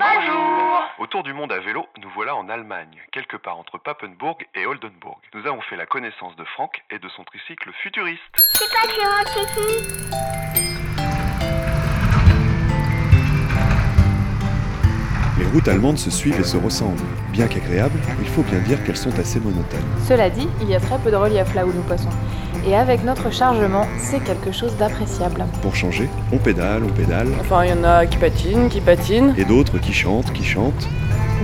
Bonjour Autour du monde à vélo, nous voilà en Allemagne, quelque part entre Papenburg et Oldenburg. Nous avons fait la connaissance de Franck et de son tricycle futuriste. C'est ici? Les routes allemandes se suivent et se ressemblent. Bien qu'agréables, il faut bien dire qu'elles sont assez monotones. Cela dit, il y a très peu de relief là où nous passons. Et avec notre chargement, c'est quelque chose d'appréciable. Pour changer, on pédale, on pédale, Enfin, il y en a qui patinent, qui patinent. et d'autres qui chantent, qui chantent.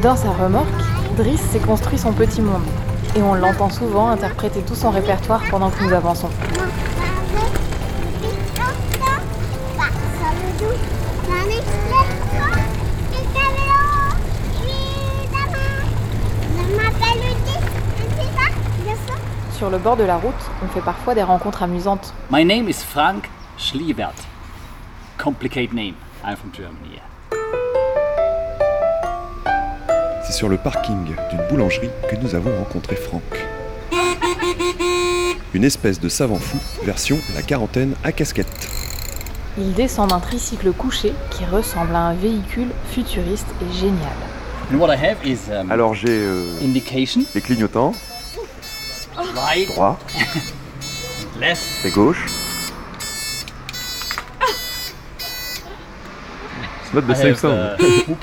Dans sa remorque, Driss s'est construit son petit monde. Et on l'entend souvent interpréter tout son répertoire pendant que nous avançons. Sur le bord de la route, on fait parfois des rencontres amusantes. My name is Frank Schliebert. Complicate name. I'm from Germany. C'est sur le parking d'une boulangerie que nous avons rencontré Franck. Une espèce de savant fou, version la quarantaine à casquette. Il descend d'un tricycle couché qui ressemble à un véhicule futuriste et génial. And what I have is um, Alors j'ai euh, indication, les clignotants, right, droit left, et gauche. It's not the I same have, sound. whoop.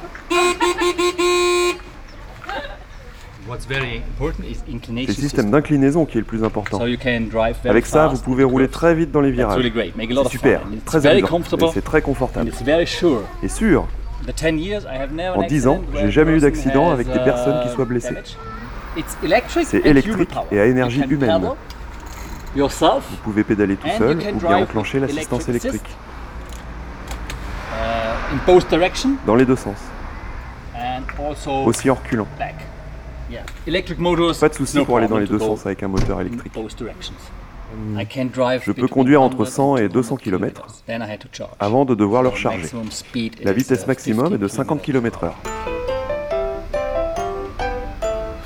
What's very important is C'est inclination le système d'inclinaison qui est le plus important. So you can drive very Avec ça, vous pouvez rouler très vite dans les virages. really great. Make a lot C'est of super, fun. And it's très very comfortable c'est très and confortable. it's very sure. Et sûr, The 10 years, I have never En an 10 ans, j'ai jamais eu d'accident avec des personnes qui uh, soient blessées. Damage. It's electric C'est électrique et à énergie humaine. vous pouvez pédaler tout seul ou bien enclencher l'assistance électrique. uh, in both direction Dans les deux sens. and also Aussi en reculant. Pas de souci pour aller dans les deux sens avec un moteur électrique. drive Je peux conduire entre 100 100 et and 200 200 km Then I had to charge. avant de devoir le recharger. La vitesse maximum est de 50 50 km/h.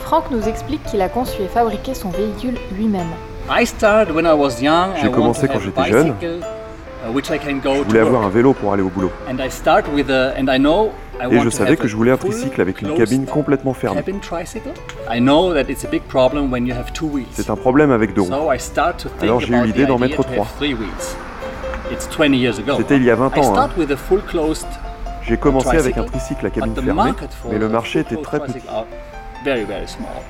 Franck nous explique qu'il a conçu et fabriqué son véhicule lui-même. I started when I was young. J'ai I commencé quand have j'étais a jeune. bicycle, uh, which I can go Je to voulais avoir un vélo pour aller au boulot. And I start with a, and I know I Et je savais que a je voulais un tricycle avec une closed cabine complètement fermée. cabin tricycle. I know that it's a big problem when you have two wheels. C'est un problème avec deux roues. Alors j'ai eu l'idée d'en mettre trois. three wheels. It's 20 years ago. C'était il y a 20 I ans. hein. start with a full closed, J'ai commencé avec un tricycle, à cabine but the fermée, mais le marché était très petit. Tricycle are very very small.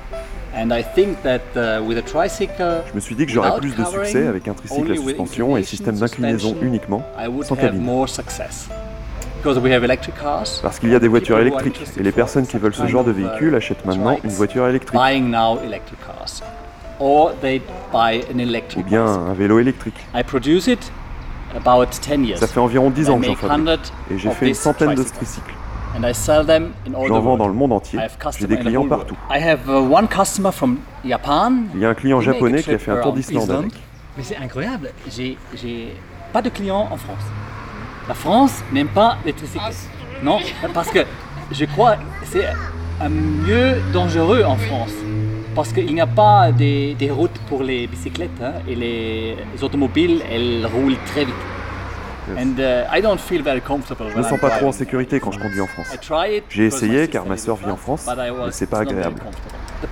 And I think that uh, with a tricycle, Je me suis dit que j'aurais plus de succès avec un tricycle à suspension et système d'inclinaison uniquement, I would sans cabine. Parce qu'il y a des voitures électriques et les personnes qui veulent ce genre de uh, véhicule achètent maintenant une voiture électrique Buying now electric cars, or they buy an ou electric. bien un vélo électrique. I produce it about 10 years. Ça fait environ 10 I ans que j'en fabrique 100 et j'ai fait une centaine de tricycles. Tricycles. And I sell them in all J'en the vends dans le monde entier. I have J'ai des clients partout. Uh, one customer from Japan. Il y a un client japonais qui a fait un tour d'Islande avec. Mais c'est incroyable, j'ai pas de clients en France. La France n'aime pas les tricycles. Non, parce que je crois que c'est un mieux dangereux en France. Parce qu'il n'y a pas des, des routes pour les bicyclettes hein, et les, les automobiles, elles roulent très vite. Je me sens pas trop en sécurité quand je conduis en France. J'ai essayé car ma sœur vit en France, mais c'est pas agréable. Le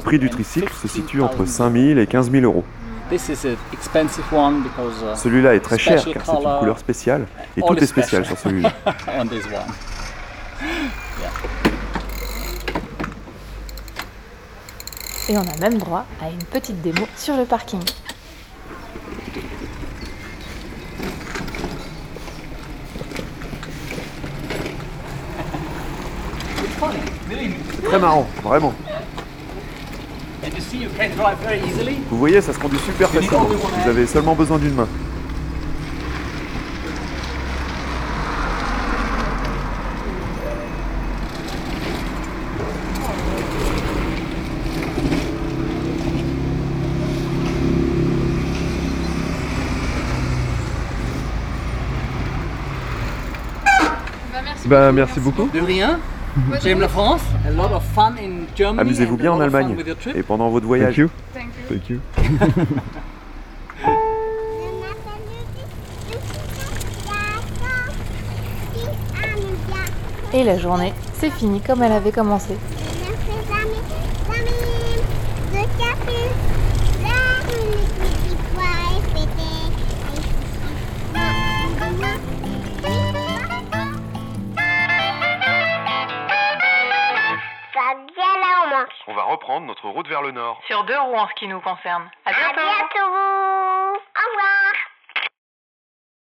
prix du tricycle se situe entre 5 000 et 15 000 euros. This is an expensive one because uh, Celui-là est très cher Special car c'est une color. couleur spéciale et tout is est spécial special. sur celui-là. Et on a même droit à une petite démo sur le parking. C'est très marrant, vraiment. And you see, you can drive very easily. Vous voyez, ça se conduit super facilement. Vous avez seulement besoin d'une main. Ben, merci beaucoup. De rien. J'aime la France. A lot of fun in Germany. Amusez-vous and bien en Allemagne with your trip. et pendant votre voyage. Thank you. Thank you. Thank you. Et la journée, c'est fini comme elle avait commencé. On va reprendre notre route vers le nord. Sur deux roues en ce qui nous concerne. À bientôt. À bientôt. Au revoir.